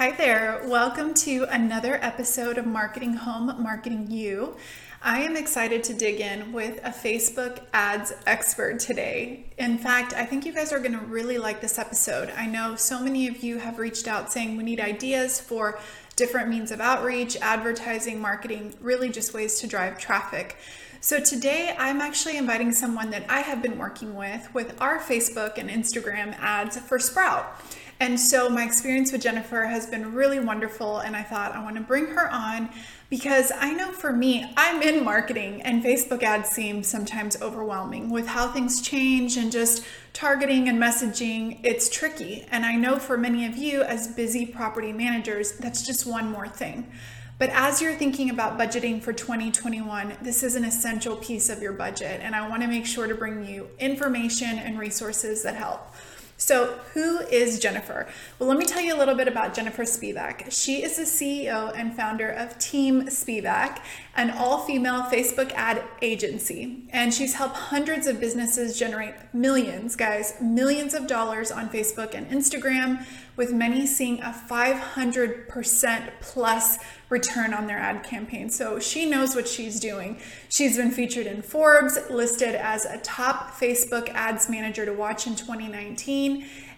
Hi there. Welcome to another episode of Marketing Home, Marketing You. I am excited to dig in with a Facebook ads expert today. In fact, I think you guys are going to really like this episode. I know so many of you have reached out saying we need ideas for different means of outreach, advertising, marketing, really just ways to drive traffic. So today I'm actually inviting someone that I have been working with with our Facebook and Instagram ads for Sprout. And so my experience with Jennifer has been really wonderful. And I thought I want to bring her on because I know for me, I'm in marketing and Facebook ads seem sometimes overwhelming with how things change and just targeting and messaging. It's tricky. And I know for many of you, as busy property managers, that's just one more thing. But as you're thinking about budgeting for 2021, this is an essential piece of your budget. And I want to make sure to bring you information and resources that help. So, who is Jennifer? Well, let me tell you a little bit about Jennifer Spivak. She is the CEO and founder of Team Spivak, an all female Facebook ad agency. And she's helped hundreds of businesses generate millions, guys, millions of dollars on Facebook and Instagram, with many seeing a 500% plus return on their ad campaign. So she knows what she's doing. She's been featured in Forbes, listed as a top Facebook ads manager to watch in 2019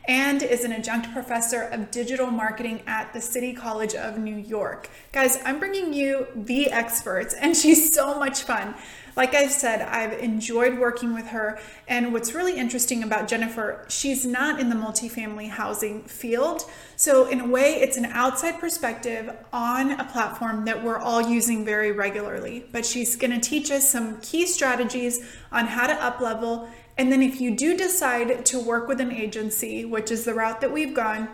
and is an adjunct professor of digital marketing at the City College of New York. Guys, I'm bringing you the experts, and she's so much fun. Like I said, I've enjoyed working with her. And what's really interesting about Jennifer, she's not in the multifamily housing field. So, in a way, it's an outside perspective on a platform that we're all using very regularly. But she's going to teach us some key strategies on how to up level and then if you do decide to work with an agency, which is the route that we've gone,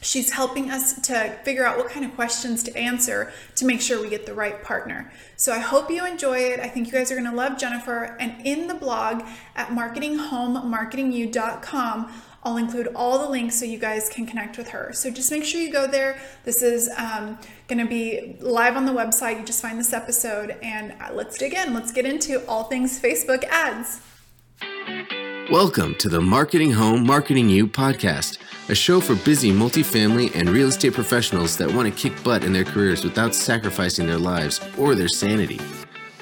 she's helping us to figure out what kind of questions to answer to make sure we get the right partner. So I hope you enjoy it. I think you guys are going to love Jennifer. And in the blog at marketinghomemarketingyou.com, I'll include all the links so you guys can connect with her. So just make sure you go there. This is um, going to be live on the website. You just find this episode and uh, let's dig in. Let's get into all things Facebook ads. Welcome to the Marketing Home, Marketing You podcast, a show for busy multifamily and real estate professionals that want to kick butt in their careers without sacrificing their lives or their sanity.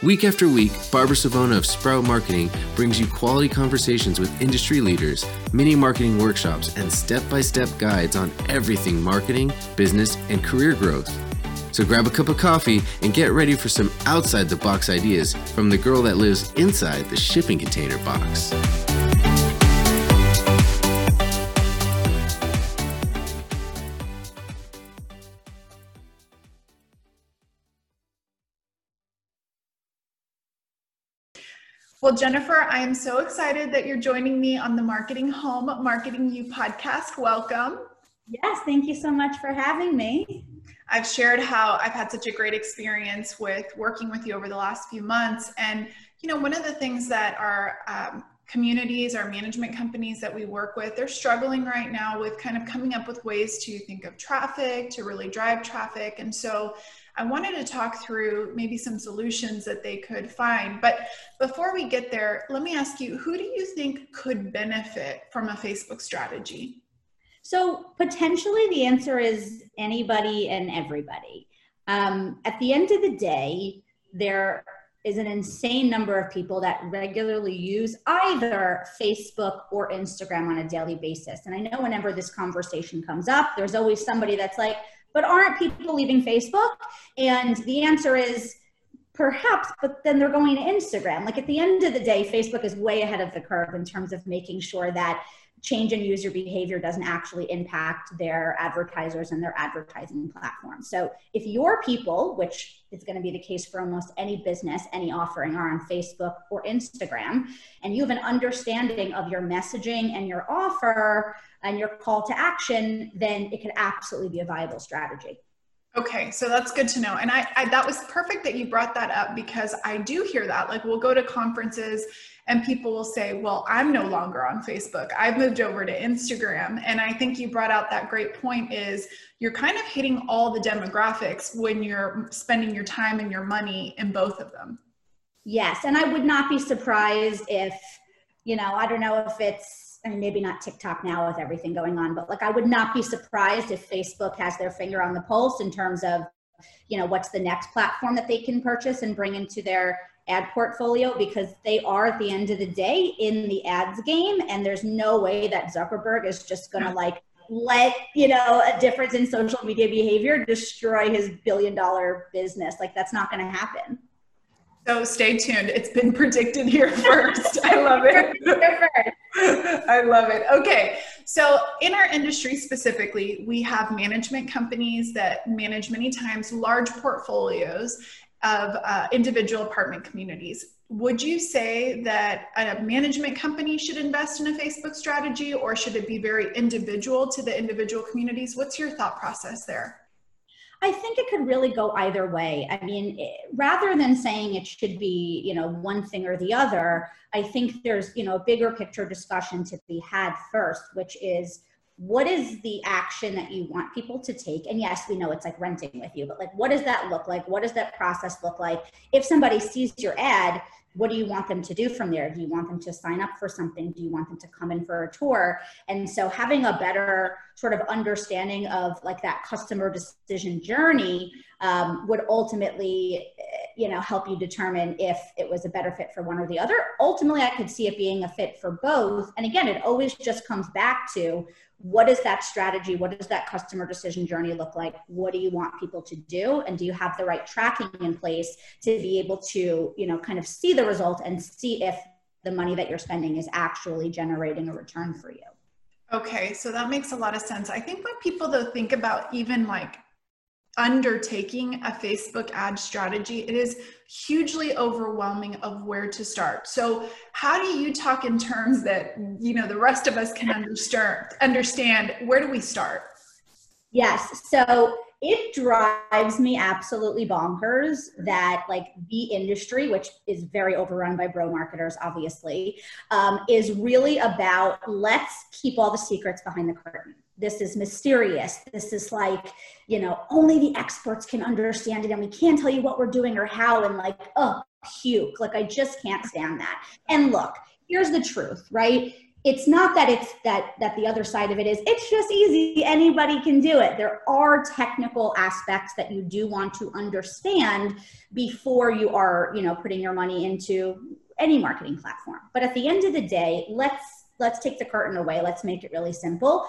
Week after week, Barbara Savona of Sprout Marketing brings you quality conversations with industry leaders, mini marketing workshops, and step by step guides on everything marketing, business, and career growth. So grab a cup of coffee and get ready for some outside the box ideas from the girl that lives inside the shipping container box. Well, Jennifer, I am so excited that you're joining me on the Marketing Home, Marketing You podcast. Welcome. Yes, thank you so much for having me. I've shared how I've had such a great experience with working with you over the last few months. And, you know, one of the things that our um, communities, our management companies that we work with, they're struggling right now with kind of coming up with ways to think of traffic, to really drive traffic. And so I wanted to talk through maybe some solutions that they could find. But before we get there, let me ask you who do you think could benefit from a Facebook strategy? So potentially the answer is anybody and everybody. Um, at the end of the day, there is an insane number of people that regularly use either Facebook or Instagram on a daily basis. And I know whenever this conversation comes up, there's always somebody that's like, but aren't people leaving Facebook? And the answer is perhaps, but then they're going to Instagram. Like at the end of the day, Facebook is way ahead of the curve in terms of making sure that change in user behavior doesn't actually impact their advertisers and their advertising platform. So if your people, which is going to be the case for almost any business, any offering are on Facebook or Instagram, and you have an understanding of your messaging and your offer and your call to action, then it could absolutely be a viable strategy. Okay, so that's good to know. And I, I, that was perfect that you brought that up because I do hear that. Like we'll go to conferences and people will say, "Well, I'm no longer on Facebook. I've moved over to Instagram." And I think you brought out that great point is you're kind of hitting all the demographics when you're spending your time and your money in both of them. Yes, and I would not be surprised if, you know, I don't know if it's I mean, maybe not TikTok now with everything going on, but like I would not be surprised if Facebook has their finger on the pulse in terms of, you know, what's the next platform that they can purchase and bring into their ad portfolio because they are at the end of the day in the ads game and there's no way that Zuckerberg is just going to like let you know a difference in social media behavior destroy his billion dollar business. Like that's not going to happen so stay tuned. It's been predicted here first. I love it. I love it. Okay. So, in our industry specifically, we have management companies that manage many times large portfolios of uh, individual apartment communities. Would you say that a management company should invest in a Facebook strategy or should it be very individual to the individual communities? What's your thought process there? I think it could really go either way. I mean, it, rather than saying it should be, you know, one thing or the other, I think there's, you know, a bigger picture discussion to be had first, which is what is the action that you want people to take? And yes, we know it's like renting with you, but like, what does that look like? What does that process look like? If somebody sees your ad, what do you want them to do from there? Do you want them to sign up for something? Do you want them to come in for a tour? And so having a better sort of understanding of like that customer decision journey um, would ultimately, you know, help you determine if it was a better fit for one or the other. Ultimately, I could see it being a fit for both. And again, it always just comes back to what is that strategy what does that customer decision journey look like what do you want people to do and do you have the right tracking in place to be able to you know kind of see the result and see if the money that you're spending is actually generating a return for you okay so that makes a lot of sense i think when people though think about even like undertaking a Facebook ad strategy, it is hugely overwhelming of where to start. So, how do you talk in terms that you know the rest of us can understand? Understand where do we start? Yes. So it drives me absolutely bonkers that like the industry, which is very overrun by bro marketers, obviously, um, is really about let's keep all the secrets behind the curtain this is mysterious. This is like, you know, only the experts can understand it and we can't tell you what we're doing or how. And like, oh, puke. Like, I just can't stand that. And look, here's the truth, right? It's not that it's that that the other side of it is it's just easy anybody can do it. There are technical aspects that you do want to understand before you are, you know, putting your money into any marketing platform. But at the end of the day, let's let's take the curtain away. Let's make it really simple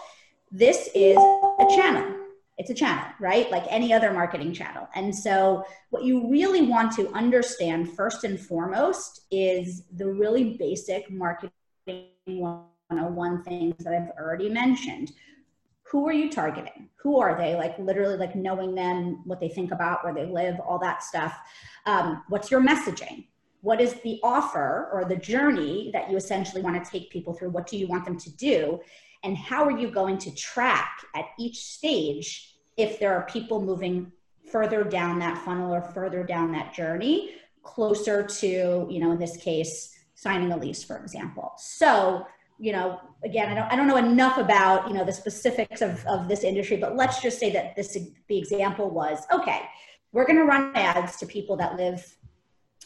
this is a channel. It's a channel, right? Like any other marketing channel. And so, what you really want to understand first and foremost is the really basic marketing 101 things that I've already mentioned. Who are you targeting? Who are they? Like literally, like knowing them, what they think about, where they live, all that stuff. Um, what's your messaging? What is the offer or the journey that you essentially want to take people through? What do you want them to do? And how are you going to track at each stage if there are people moving further down that funnel or further down that journey closer to you know in this case signing a lease for example? So you know again i don't, I don't know enough about you know the specifics of, of this industry but let's just say that this the example was okay we're going to run ads to people that live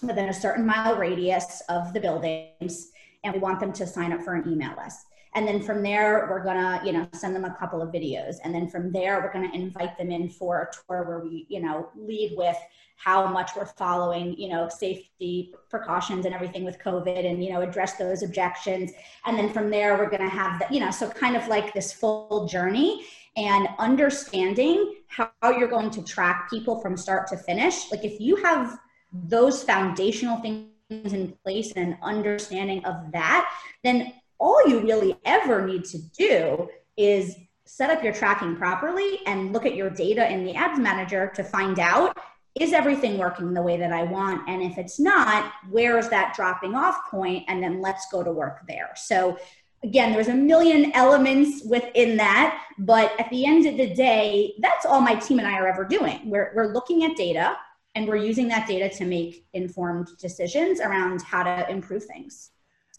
within a certain mile radius of the buildings and we want them to sign up for an email list and then from there we're gonna you know send them a couple of videos. And then from there we're gonna invite them in for a tour where we you know lead with how much we're following you know safety precautions and everything with covid and you know address those objections. And then from there we're to have the you know so kind of like this full journey and understanding how you're going to track people from start to finish. Like if you have those foundational things in place and understanding of that then all you really ever need to do is set up your tracking properly and look at your data in the ads manager to find out is everything working the way that I want? And if it's not, where is that dropping off point? And then let's go to work there. So again, there's a million elements within that, but at the end of the day, that's all my team and I are ever doing. We're, we're looking at data and we're using that data to make informed decisions around how to improve things.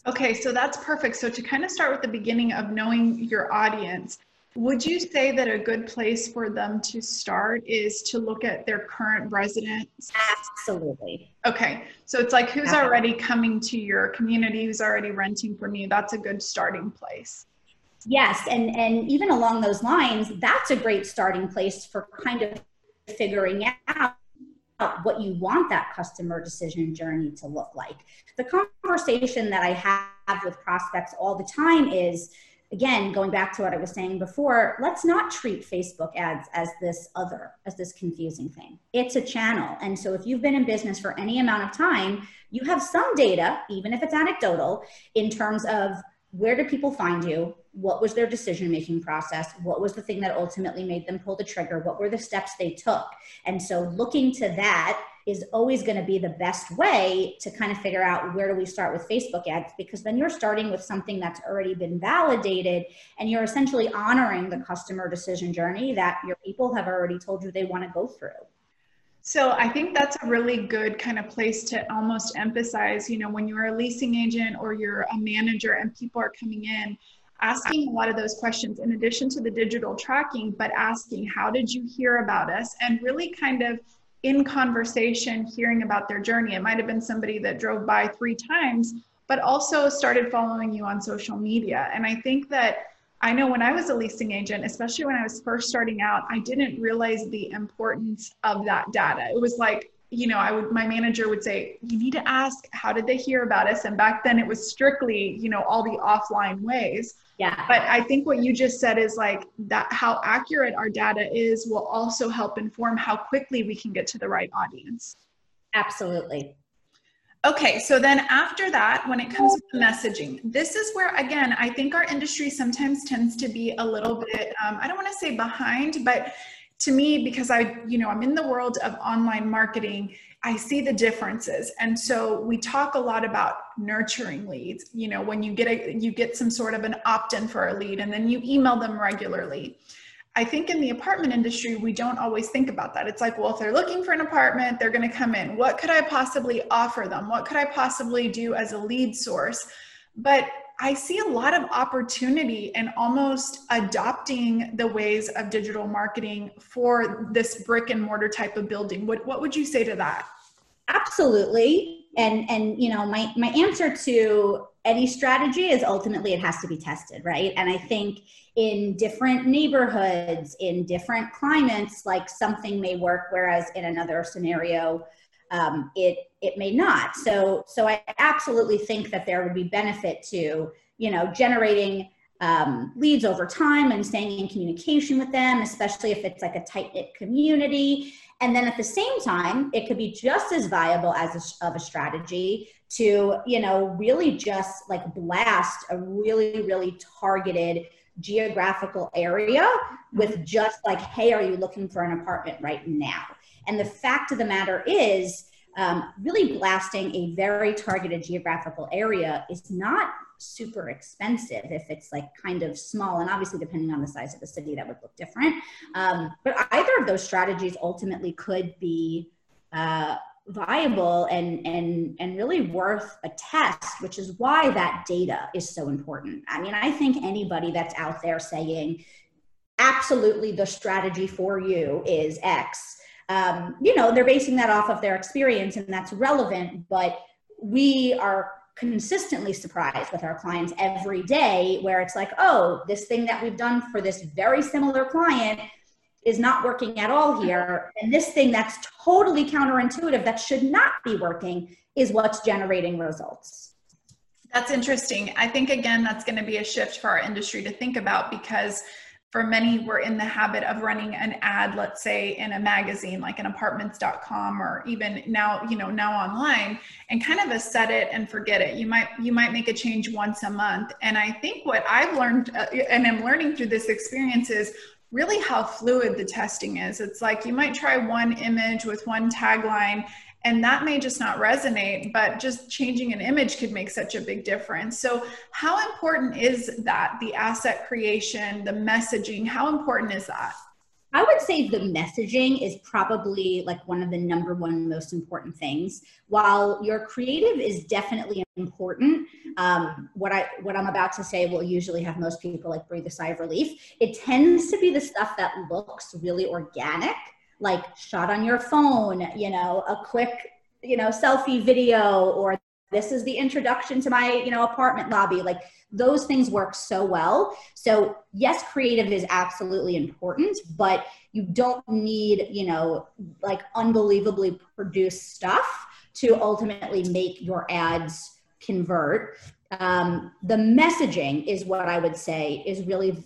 Okay, so that's perfect. So to kind of start with the beginning of knowing your audience, Would you say that a good place for them to start is to look at their current residents? Absolutely. Okay. So it's like who's already coming to your community, who's already renting from you. That's a good starting place. Yes, and and even along those lines, that's a great starting place for kind of figuring out what you want that customer decision journey to look like. The conversation that I have with prospects all the time is again, going back to what I was saying before, let's not treat Facebook ads as this other, as this confusing thing. It's a channel. And so if you've been in business for any amount of time, you have some data, even if it's anecdotal, in terms of where do people find you? What was their decision making process? What was the thing that ultimately made them pull the trigger? What were the steps they took? And so looking to that is always going to be the best way to kind of figure out where do we start with Facebook ads because then you're starting with something that's already been validated and you're essentially honoring the customer decision journey that your people have already told you they want to go through. So I think that's a really good kind of place to almost emphasize, you know, when you're a leasing agent or you're a manager and people are coming in, asking a lot of those questions in addition to the digital tracking, but asking, how did you hear about us? And really kind of in conversation hearing about their journey. It might have been somebody that drove by three times, but also started following you on social media. And I think that I know when I was a leasing agent, especially when I was first starting out, I didn't realize the importance of that data. It was like, you know, I would, my manager would say, you need to ask, how did they hear about us? And back then it was strictly, you know, all the offline ways. Yeah. But I think what you just said is like that how accurate our data is will also help inform how quickly we can get to the right audience. Absolutely. Okay, so then after that, when it comes to messaging, this is where, again, I think our industry sometimes tends to be a little bit, um, I don't want to say behind, but to me, because I, you know, I'm in the world of online marketing, I see the differences. And so we talk a lot about nurturing leads. You know, when you get a, you get some sort of an opt-in for a lead and then you email them regularly. I think in the apartment industry, we don't always think about that. It's like, well, if they're looking for an apartment, they're going to come in. What could I possibly offer them? What could I possibly do as a lead source? But I see a lot of opportunity in almost adopting the ways of digital marketing for this brick and mortar type of building. What, what would you say to that? Absolutely. And and you know, my my answer to any strategy is ultimately it has to be tested, right? And I think in different neighborhoods, in different climates, like something may work, whereas in another scenario, um, it it may not. So so I absolutely think that there would be benefit to you know generating um, leads over time and staying in communication with them, especially if it's like a tight knit community. And then at the same time, it could be just as viable as a, of a strategy to you know really just like blast a really really targeted geographical area with just like hey are you looking for an apartment right now and the fact of the matter is, um, really blasting a very targeted geographical area is not super expensive if it's like kind of small and obviously depending on the size of the city that would look different. Um, but either of those strategies ultimately could be uh, viable and and and really worth a test which is why that data is so important. I mean i think anybody that's out there saying absolutely the strategy for you is x um, you know, they're basing that off of their experience and that's relevant, but we are consistently surprised with our clients every day where it's like, oh, this thing that we've done for this very similar client is not working at all here. And this thing that's totally counterintuitive that should not be working is what's generating results. That's interesting. I think, again, that's going to be a shift for our industry to think about because for many we're in the habit of running an ad let's say in a magazine like an apartments.com or even now you know now online and kind of a set it and forget it. You might you might make a change once a month. And i think what i've learned uh, and am learning through this experience is really how fluid the testing is. It's like you might try one image with one tagline and that may just not resonate but just changing an image could make such a big difference so how important is that the asset creation the messaging how important is that I would say the messaging is probably like one of the number one most important things. While your creative is definitely important, um, what I what I'm about to say will usually have most people like breathe a sigh of relief. It tends to be the stuff that looks really organic, like shot on your phone, you know, a quick you know selfie video, or this is the introduction to my you know apartment lobby, like those things work so well. So yes, creative is absolutely important, but you don't need, you know, like unbelievably produced stuff to ultimately make your ads convert. Um, the messaging is what I would say is really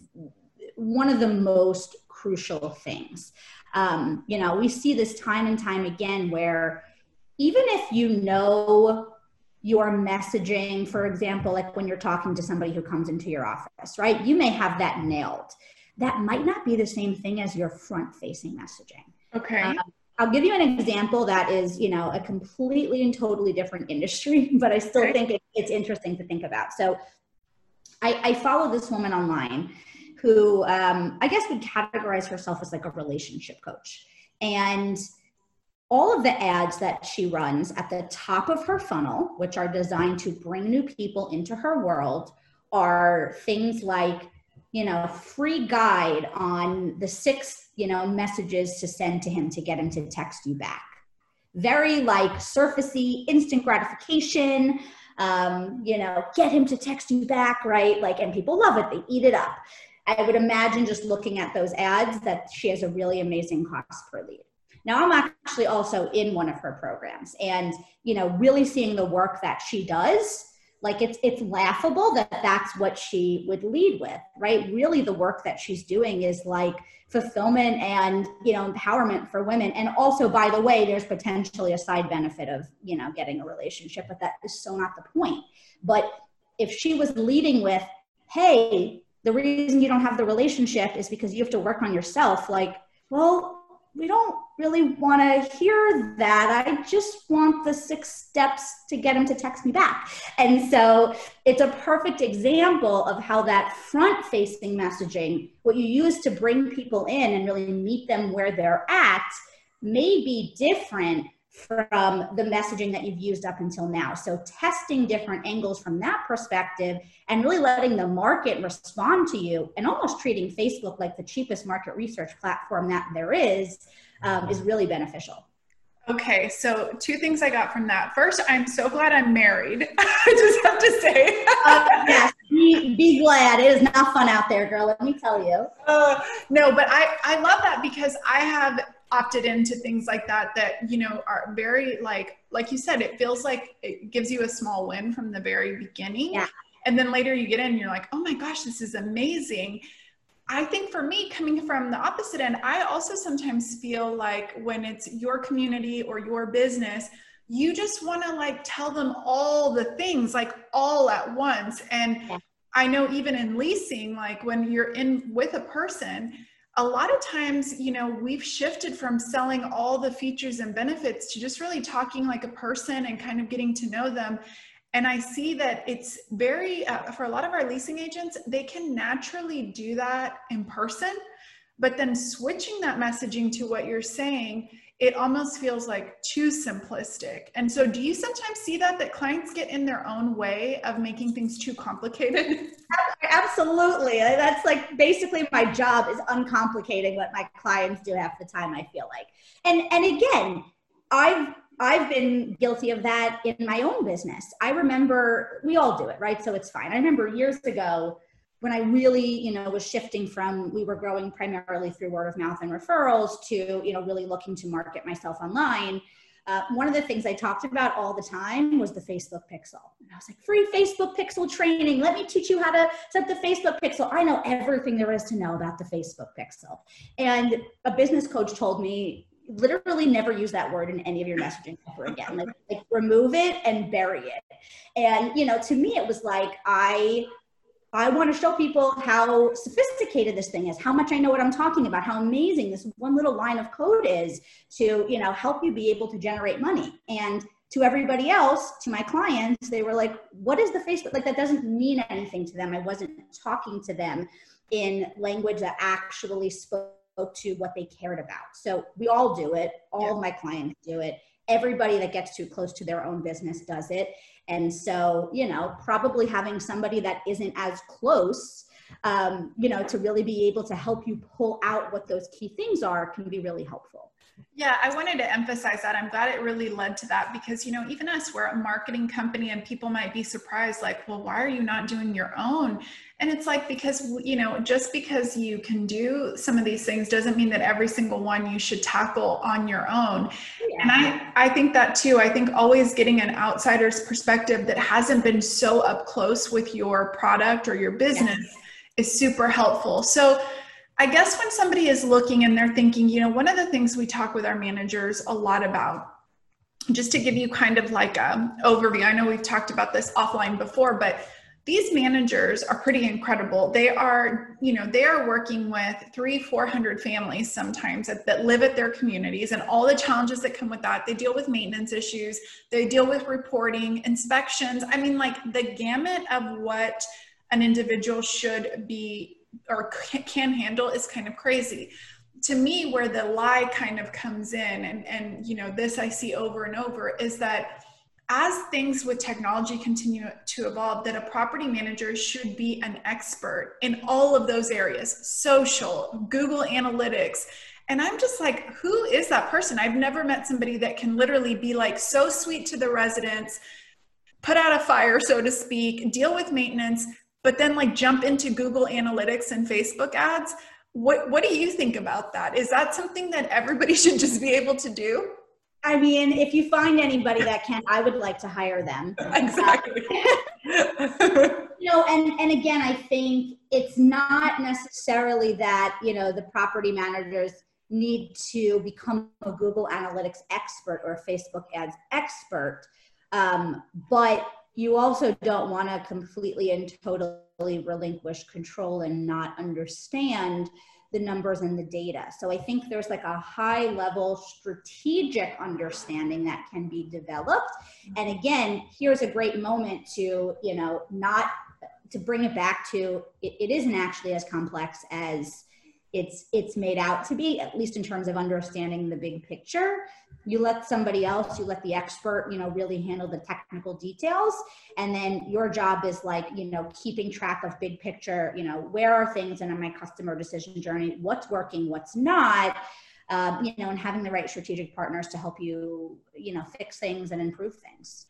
one of the most crucial things. Um, you know, we see this time and time again where even if you know your messaging, for example, like when you're talking to somebody who comes into your office, right? You may have that nailed. That might not be the same thing as your front facing messaging. Okay. Um, I'll give you an example that is, you know, a completely and totally different industry, but I still think it, it's interesting to think about. So I, I follow this woman online who um, I guess would categorize herself as like a relationship coach. And all of the ads that she runs at the top of her funnel, which are designed to bring new people into her world, are things like, you know, free guide on the six, you know, messages to send to him to get him to text you back. Very like surfacey, instant gratification, um, you know, get him to text you back, right? Like, and people love it, they eat it up. I would imagine just looking at those ads that she has a really amazing cost per lead. Now I'm actually also in one of her programs and, you know, really seeing the work that she does, like it's, it's laughable that that's what she would lead with, right? Really the work that she's doing is like fulfillment and, you know, empowerment for women. And also, by the way, there's potentially a side benefit of, you know, getting a relationship, but that is so not the point. But if she was leading with, hey, the reason you don't have the relationship is because you have to work on yourself, like, well, we don't really want to hear that. I just want the six steps to get him to text me back. And so it's a perfect example of how that front facing messaging, what you use to bring people in and really meet them where they're at, may be different from the messaging that you've used up until now. So, testing different angles from that perspective and really letting the market respond to you and almost treating Facebook like the cheapest market research platform that there is um, is really beneficial. Okay, so two things I got from that. First, I'm so glad I'm married. I just have to say. uh, yes, be, be, glad. It is not fun out there, girl. Let me tell you. Uh, no, but I I love that because I have opted into things like that that you know are very like like you said it feels like it gives you a small win from the very beginning yeah. and then later you get in you're like oh my gosh this is amazing i think for me coming from the opposite end i also sometimes feel like when it's your community or your business you just want to like tell them all the things like all at once and yeah. i know even in leasing like when you're in with a person a lot of times, you know, we've shifted from selling all the features and benefits to just really talking like a person and kind of getting to know them. And I see that it's very, uh, for a lot of our leasing agents, they can naturally do that in person, but then switching that messaging to what you're saying, it almost feels like too simplistic. And so, do you sometimes see that that clients get in their own way of making things too complicated? Absolutely. That's like basically my job is uncomplicating what my clients do half the time. I feel like, and and again, I've I've been guilty of that in my own business. I remember we all do it, right? So it's fine. I remember years ago when I really, you know, was shifting from we were growing primarily through word of mouth and referrals to, you know, really looking to market myself online. Uh, one of the things I talked about all the time was the Facebook pixel. And I was like, free Facebook pixel training. Let me teach you how to set the Facebook pixel. I know everything there is to know about the Facebook pixel. And a business coach told me, literally never use that word in any of your messaging ever again. Like, like remove it and bury it. And, you know, to me, it was like, I I want to show people how sophisticated this thing is, how much I know what I'm talking about, how amazing this one little line of code is to, you know, help you be able to generate money. And to everybody else, to my clients, they were like, what is the Facebook? Like that doesn't mean anything to them. I wasn't talking to them in language that actually spoke to what they cared about. So we all do it. All yeah. of my clients do it. Everybody that gets too close to their own business does it. And so, you know, probably having somebody that isn't as close, um, you know, to really be able to help you pull out what those key things are can be really helpful. Yeah, I wanted to emphasize that. I'm glad it really led to that because, you know, even us, we're a marketing company and people might be surprised, like, well, why are you not doing your own? And it's like, because, you know, just because you can do some of these things doesn't mean that every single one you should tackle on your own. Yeah. And I, I think that too. I think always getting an outsider's perspective that hasn't been so up close with your product or your business yes. is super helpful. So, I guess when somebody is looking and they're thinking, you know, one of the things we talk with our managers a lot about, just to give you kind of like a overview, I know we've talked about this offline before, but these managers are pretty incredible. They are, you know, they are working with three, 400 families sometimes that, that live at their communities and all the challenges that come with that. They deal with maintenance issues, they deal with reporting, inspections. I mean, like the gamut of what an individual should be or can handle is kind of crazy to me where the lie kind of comes in and and you know this i see over and over is that as things with technology continue to evolve that a property manager should be an expert in all of those areas social google analytics and i'm just like who is that person i've never met somebody that can literally be like so sweet to the residents put out a fire so to speak deal with maintenance but then like jump into Google Analytics and Facebook ads. What what do you think about that? Is that something that everybody should just be able to do? I mean, if you find anybody that can, I would like to hire them. Exactly. you know, and and again, I think it's not necessarily that you know the property managers need to become a Google Analytics expert or a Facebook ads expert, um, but you also don't want to completely and totally relinquish control and not understand the numbers and the data. So I think there's like a high level strategic understanding that can be developed. And again, here's a great moment to, you know, not to bring it back to it, it isn't actually as complex as it's it's made out to be at least in terms of understanding the big picture. You let somebody else you let the expert you know really handle the technical details. And then your job is like you know keeping track of big picture you know where are things in my customer decision journey what's working what's not um, you know and having the right strategic partners to help you you know fix things and improve things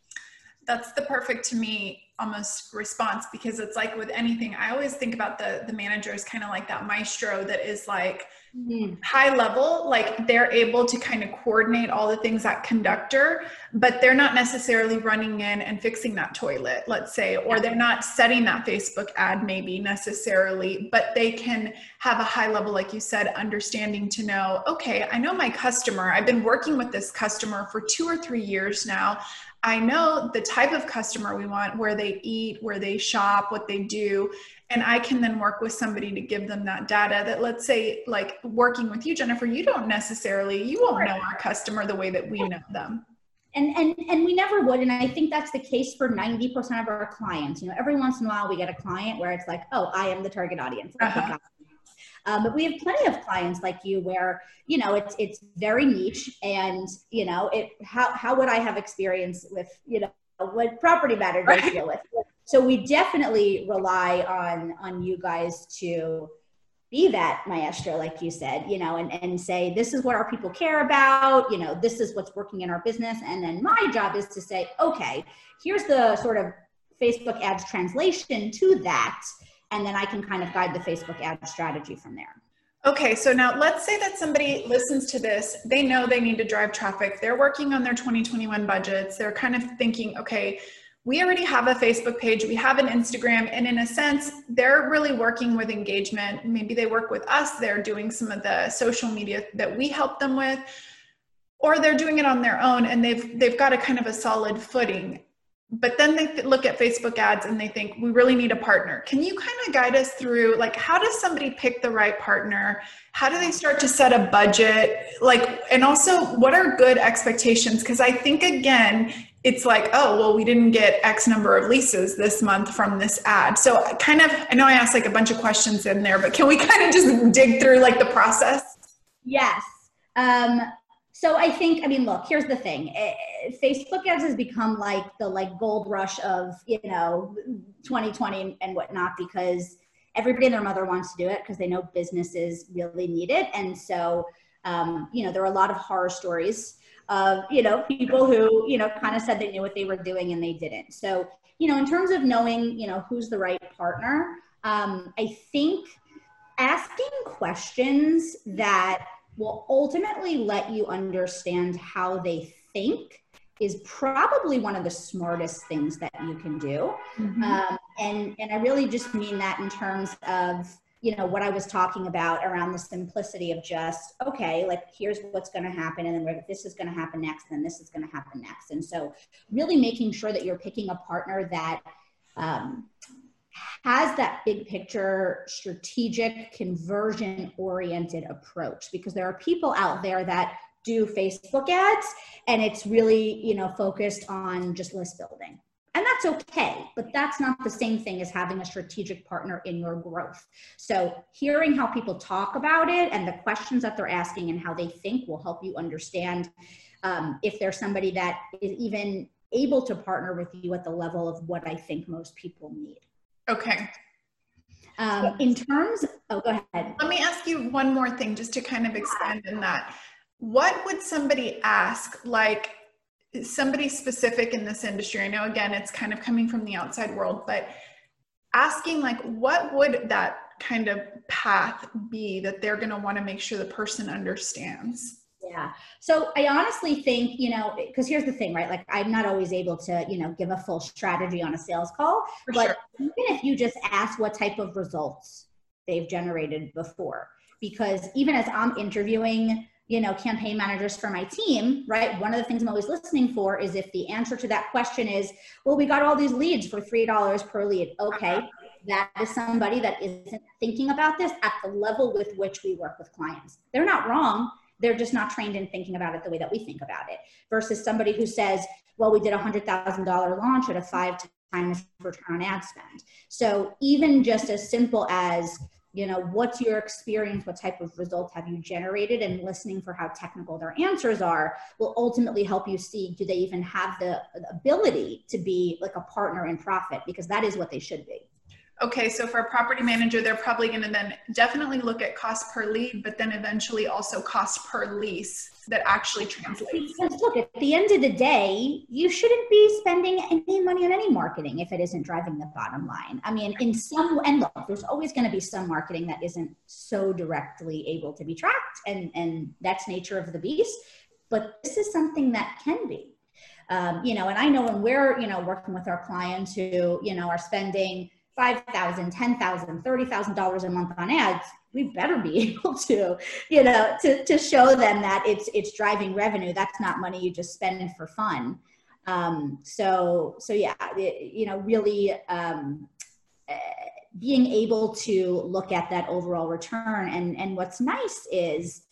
that's the perfect to me almost response because it's like with anything i always think about the the manager as kind of like that maestro that is like mm-hmm. high level like they're able to kind of coordinate all the things that conductor but they're not necessarily running in and fixing that toilet let's say or they're not setting that facebook ad maybe necessarily but they can have a high level like you said understanding to know okay i know my customer i've been working with this customer for two or three years now I know the type of customer we want, where they eat, where they shop, what they do. And I can then work with somebody to give them that data that, let's say, like working with you, Jennifer, you don't necessarily, you won't know our customer the way that we know them. And, and, and we never would. And I think that's the case for 90% of our clients. You know, every once in a while we get a client where it's like, oh, I am the target audience. Uh-huh. Um, but we have plenty of clients like you where you know it's it's very niche, and you know it. How how would I have experience with you know what property managers right. deal with? So we definitely rely on on you guys to be that maestro like you said you know and, and say this is what our people care about you know this is what's working in our business and then my job is to say okay here's the sort of facebook ads translation to that and then I can kind of guide the Facebook ad strategy from there. Okay, so now let's say that somebody listens to this, they know they need to drive traffic, they're working on their 2021 budgets, they're kind of thinking, okay, we already have a Facebook page, we have an Instagram, and in a sense, they're really working with engagement. Maybe they work with us, they're doing some of the social media that we help them with, or they're doing it on their own and they've they've got a kind of a solid footing but then they look at Facebook ads and they think we really need a partner. Can you kind of guide us through like how does somebody pick the right partner? How do they start to set a budget? Like and also what are good expectations because I think again it's like, oh, well, we didn't get X number of leases this month from this ad. So, kind of, I know I asked like a bunch of questions in there, but can we kind of just dig through like the process? Yes. Um, so I think, I mean, look, here's the thing. Eh, Facebook ads has become like the like gold rush of, you know, 2020 and whatnot because everybody and their mother wants to do it because they know businesses really need it. And so, um, you know, there are a lot of horror stories of, you know, people who, you know, kind of said they knew what they were doing and they didn't. So, you know, in terms of knowing, you know, who's the right partner, um, I think asking questions that will ultimately let you understand how they think is probably one of the smartest things that you can do. Mm-hmm. Um, and, and I really just mean that in terms of, you know, what I was talking about around the simplicity of just, okay, like here's what's going to happen. And then this is going to happen next, and this is going to happen next. And so really making sure that you're picking a partner that um, has that big picture, strategic, conversion oriented approach because there are people out there that do Facebook ads and it's really, you know, focused on just list building. And that's okay, but that's not the same thing as having a strategic partner in your growth. So, hearing how people talk about it and the questions that they're asking and how they think will help you understand um, if there's somebody that is even able to partner with you at the level of what I think most people need. Okay. Um, in terms, oh, go ahead. Let me ask you one more thing just to kind of expand in that. What would somebody ask, like somebody specific in this industry? I know, again, it's kind of coming from the outside world, but asking, like, what would that kind of path be that they're going to want to make sure the person understands? Yeah. So I honestly think, you know, because here's the thing, right? Like I'm not always able to, you know, give a full strategy on a sales call. For but sure. even if you just ask what type of results they've generated before, because even as I'm interviewing, you know, campaign managers for my team, right? One of the things I'm always listening for is if the answer to that question is, well, we got all these leads for $3 per lead. Okay. Uh-huh. That is somebody that isn't thinking about this at the level with which we work with clients. They're not wrong they're just not trained in thinking about it the way that we think about it versus somebody who says, well, we did a $100,000 launch at a five times return on ad spend. So even just as simple as, you know, what's your experience? What type of results have you generated? And listening for how technical their answers are will ultimately help you see do they even have the ability to be like a partner in profit? Because that is what they should be. Okay, so for a property manager, they're probably going to then definitely look at cost per lead, but then eventually also cost per lease that actually translates. Because look, at the end of the day, you shouldn't be spending any money on any marketing if it isn't driving the bottom line. I mean, in some, and look, there's always going to be some marketing that isn't so directly able to be tracked, and, and that's nature of the beast. But this is something that can be. Um, you know, and I know when we're, you know, working with our clients who, you know, are spending $5,000, $10,000, $30,000 a month on ads, we better be able to, you know, to, to show them that it's, it's driving revenue. That's not money you just spend for fun. Um, so, so yeah, it, you know, really, um, uh, being able to look at that overall return and, and what's nice is,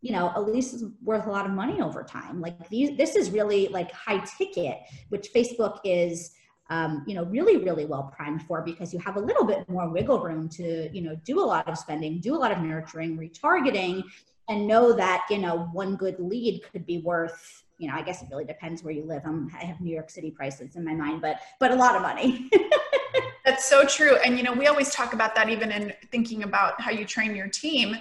you know, at least is worth a lot of money over time. Like these, this is really like high ticket, which Facebook is, um, you know, really, really well primed for because you have a little bit more wiggle room to, you know, do a lot of spending, do a lot of nurturing, retargeting, and know that, you know, one good lead could be worth, you know, I guess it really depends where you live. I'm, I have New York City prices in my mind, but, but a lot of money. That's so true. And, you know, we always talk about that even in thinking about how you train your team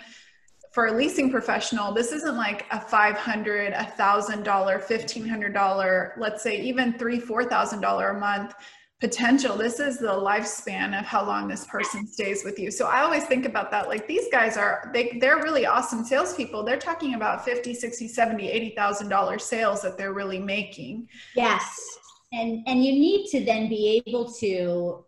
for a leasing professional, this isn't like a 500, a $1,000, $1,500, let's say even three, $4,000 a month potential. This is the lifespan of how long this person stays with you. So I always think about that. Like these guys are, they, they're really awesome salespeople. They're talking about 50, 60, 70, $80,000 sales that they're really making. Yes. And, and you need to then be able to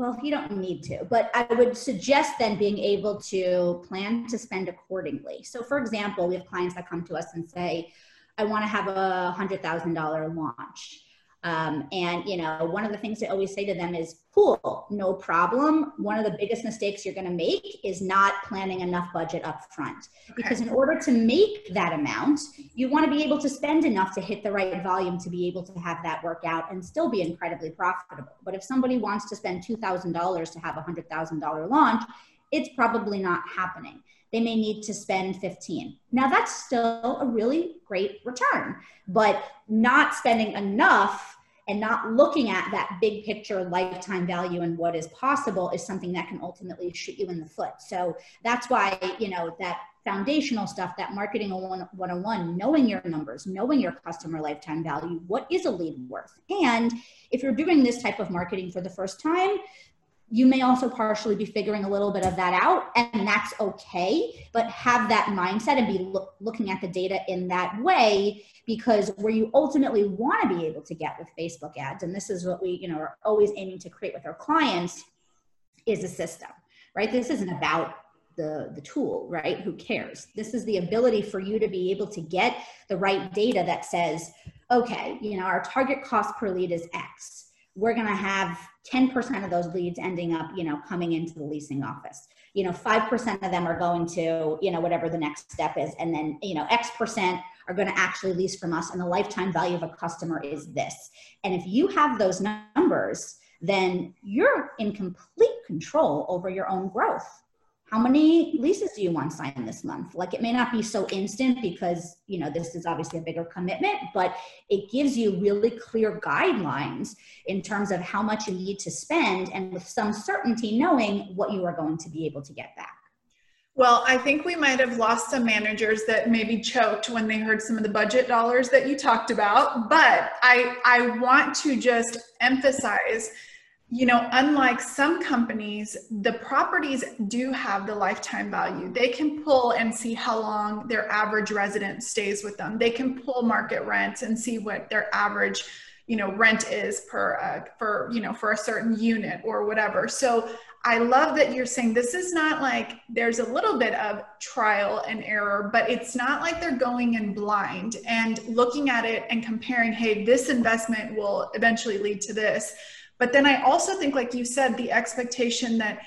well, you don't need to, but I would suggest then being able to plan to spend accordingly. So, for example, we have clients that come to us and say, I want to have a $100,000 launch. Um, and you know, one of the things I always say to them is, "Cool, no problem." One of the biggest mistakes you're going to make is not planning enough budget up front, because in order to make that amount, you want to be able to spend enough to hit the right volume to be able to have that work out and still be incredibly profitable. But if somebody wants to spend two thousand dollars to have a hundred thousand dollar launch, it's probably not happening they may need to spend 15. Now that's still a really great return, but not spending enough and not looking at that big picture lifetime value and what is possible is something that can ultimately shoot you in the foot. So that's why, you know, that foundational stuff, that marketing 101, knowing your numbers, knowing your customer lifetime value, what is a lead worth? And if you're doing this type of marketing for the first time, you may also partially be figuring a little bit of that out and that's okay but have that mindset and be look, looking at the data in that way because where you ultimately want to be able to get with facebook ads and this is what we you know are always aiming to create with our clients is a system right this isn't about the, the tool, right? Who cares? This is the ability for you to be able to get the right data that says, okay, you know, our target cost per lead is X we're going to have 10% of those leads ending up, you know, coming into the leasing office. You know, 5% of them are going to, you know, whatever the next step is. And then, you know, X percent are going to actually lease from us. And the lifetime value of a customer is this. And if you have those numbers, then you're in complete control over your own growth how many leases do you want signed this month like it may not be so instant because you know this is obviously a bigger commitment but it gives you really clear guidelines in terms of how much you need to spend and with some certainty knowing what you are going to be able to get back well, I think we might have lost some managers that maybe choked when they heard some of the budget dollars that you talked about. But I, I want to just emphasize you know, unlike some companies, the properties do have the lifetime value. They can pull and see how long their average resident stays with them. They can pull market rents and see what their average, you know, rent is per uh, for you know for a certain unit or whatever. So I love that you're saying this is not like there's a little bit of trial and error, but it's not like they're going in blind and looking at it and comparing, hey, this investment will eventually lead to this but then I also think, like you said, the expectation that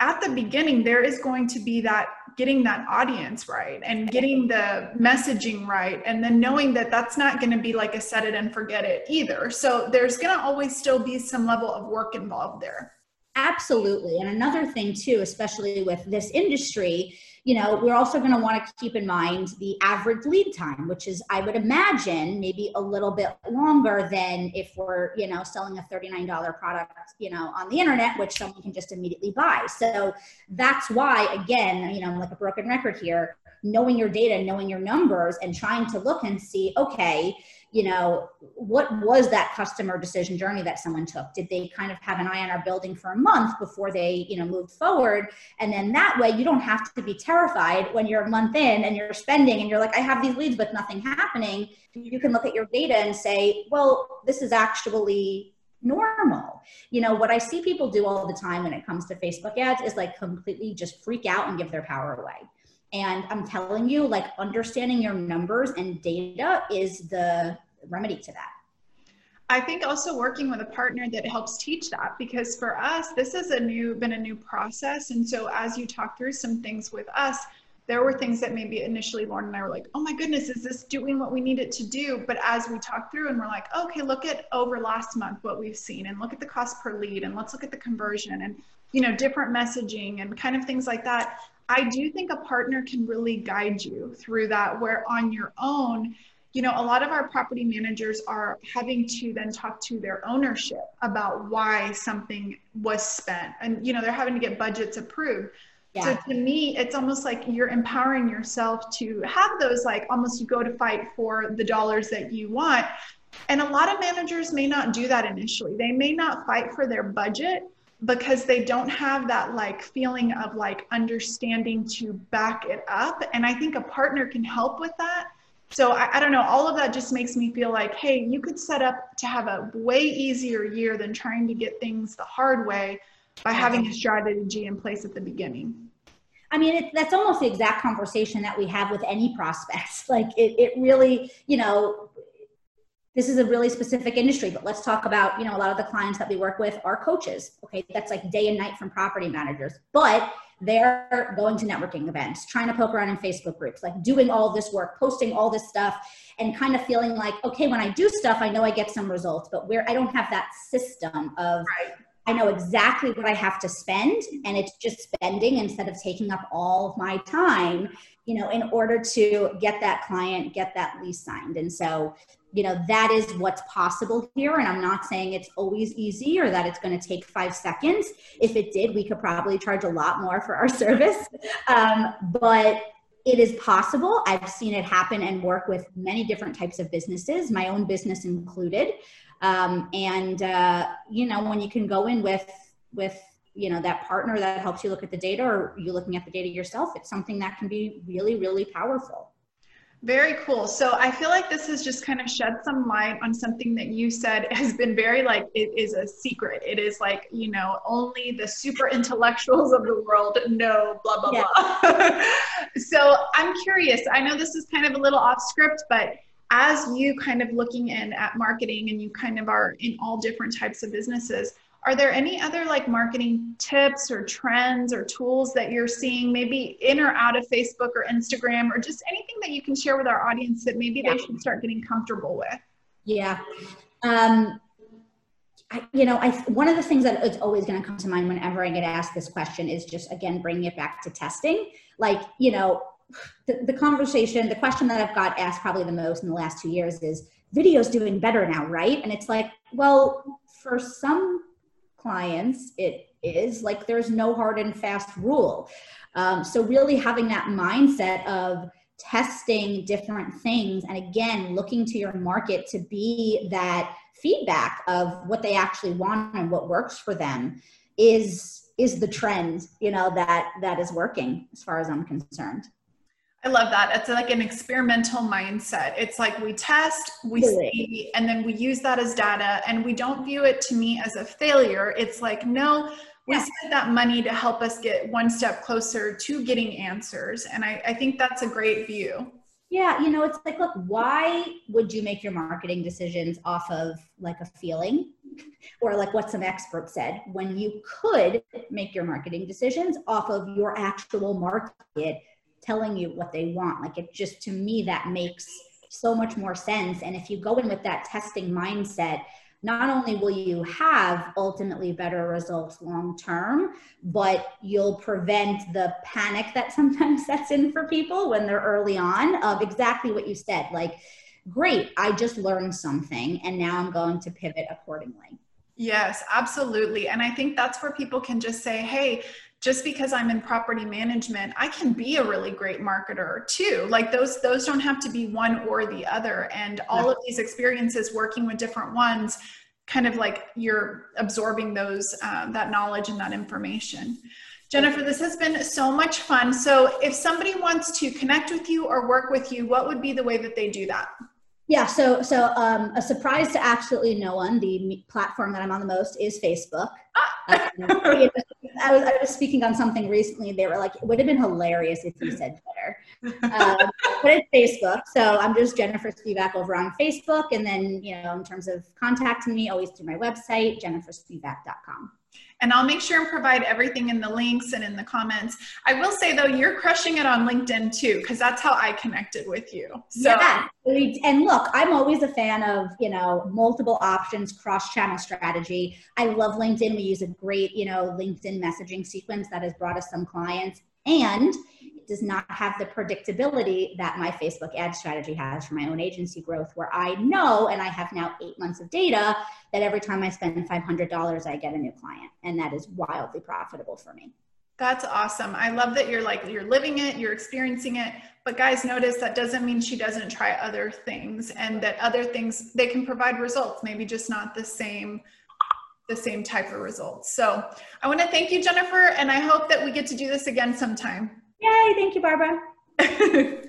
at the beginning, there is going to be that getting that audience right and getting the messaging right. And then knowing that that's not going to be like a set it and forget it either. So there's going to always still be some level of work involved there. Absolutely. And another thing, too, especially with this industry, you know, we're also going to want to keep in mind the average lead time, which is, I would imagine, maybe a little bit longer than if we're, you know, selling a $39 product, you know, on the internet, which someone can just immediately buy. So that's why, again, you know, I'm like a broken record here, knowing your data, knowing your numbers, and trying to look and see, okay, you know, what was that customer decision journey that someone took? Did they kind of have an eye on our building for a month before they, you know, moved forward? And then that way you don't have to be terrified when you're a month in and you're spending and you're like, I have these leads, but nothing happening. You can look at your data and say, well, this is actually normal. You know, what I see people do all the time when it comes to Facebook ads is like completely just freak out and give their power away. And I'm telling you, like understanding your numbers and data is the remedy to that. I think also working with a partner that helps teach that because for us this has a new been a new process and so as you talk through some things with us there were things that maybe initially Lauren and I were like oh my goodness is this doing what we need it to do but as we talk through and we're like okay look at over last month what we've seen and look at the cost per lead and let's look at the conversion and you know different messaging and kind of things like that I do think a partner can really guide you through that where on your own you know, a lot of our property managers are having to then talk to their ownership about why something was spent. And, you know, they're having to get budgets approved. Yeah. So to me, it's almost like you're empowering yourself to have those, like almost you go to fight for the dollars that you want. And a lot of managers may not do that initially. They may not fight for their budget because they don't have that like feeling of like understanding to back it up. And I think a partner can help with that so I, I, don't know all of that just makes me feel like hey you could set up to have a way easier year than trying to get things the hard way by having a strategy in place at the beginning i mean it, that's almost the exact conversation that we have with any prospects like it, it really you know this is a really specific industry, but let's talk about, you know, a lot of the clients that we work with are coaches. Okay, that's like day and night from property managers. But they're going to networking events, trying to poke around in Facebook groups, like doing all this work, posting all this stuff, and kind of feeling like, okay, when I do stuff, I know I get some results, but where I don't have that system of right. I know exactly what I have to spend, and it's just spending instead of taking up all of my time, you know, in order to get that client, get that lease signed. And so, you know, that is what's possible here. And I'm not saying it's always easy or that it's going to take five seconds. If it did, we could probably charge a lot more for our service. Um, but it is possible. I've seen it happen and work with many different types of businesses, my own business included. Um, and uh, you know, when you can go in with with you know that partner that helps you look at the data, or you looking at the data yourself, it's something that can be really, really powerful. Very cool. So I feel like this has just kind of shed some light on something that you said has been very like it is a secret. It is like, you know, only the super intellectuals of the world know blah blah yeah. blah. so I'm curious. I know this is kind of a little off script, but as you kind of looking in at marketing and you kind of are in all different types of businesses, are there any other like marketing tips or trends or tools that you're seeing maybe in or out of Facebook or Instagram or just anything that you can share with our audience that maybe yeah. they should start getting comfortable with? Yeah. Um, I, you know, I one of the things that is always going to come to mind whenever I get asked this question is just again bringing it back to testing. Like, you know, the, the conversation, the question that I've got asked probably the most in the last two years is, "Video's doing better now, right?" And it's like, well, for some clients, it is like there's no hard and fast rule. Um, so, really having that mindset of testing different things and again, looking to your market to be that feedback of what they actually want and what works for them is is the trend you know that that is working as far as i'm concerned I love that. It's like an experimental mindset. It's like we test, we see, and then we use that as data, and we don't view it to me as a failure. It's like, no, we yeah. spent that money to help us get one step closer to getting answers. And I, I think that's a great view. Yeah, you know, it's like, look, why would you make your marketing decisions off of like a feeling or like what some expert said when you could make your marketing decisions off of your actual market telling you what they want. Like it just, to me, that makes so much more sense. And if you go in with that testing mindset, not only will you have ultimately better results long term, but you'll prevent the panic that sometimes sets in for people when they're early on of exactly what you said. Like, great, I just learned something and now I'm going to pivot accordingly. Yes, absolutely. And I think that's where people can just say, hey, just because I'm in property management, I can be a really great marketer too. Like those those don't have to be one or the other. And all of these experiences working with different ones, kind of like you're absorbing those um, that knowledge and that information. Jennifer, this has been so much fun. So if somebody wants to connect with you or work with you, what would be the way that they do that? Yeah, so so um, a surprise to absolutely no one. The platform that I'm on the most is Facebook. Ah. um, I was I was speaking on something recently. They were like, it would have been hilarious if you said Twitter, um, but it's Facebook. So I'm just Jennifer Spivak over on Facebook, and then you know, in terms of contacting me, always through my website, jenniferspivak.com and I'll make sure and provide everything in the links and in the comments. I will say though, you're crushing it on LinkedIn too, because that's how I connected with you. So. Yeah, and look, I'm always a fan of you know multiple options, cross-channel strategy. I love LinkedIn. We use a great you know LinkedIn messaging sequence that has brought us some clients, and does not have the predictability that my Facebook ad strategy has for my own agency growth, where I know, and I have now eight months of data, that every time I spend $500, I get a new client. And that is wildly profitable for me. That's awesome. I love that you're like, you're living it, you're experiencing it. But guys, notice that doesn't mean she doesn't try other things and that other things, they can provide results, maybe just not the same the same type of results. So I want to thank you, Jennifer, and I hope that we get to do this again sometime. Yay, thank you, Barbara.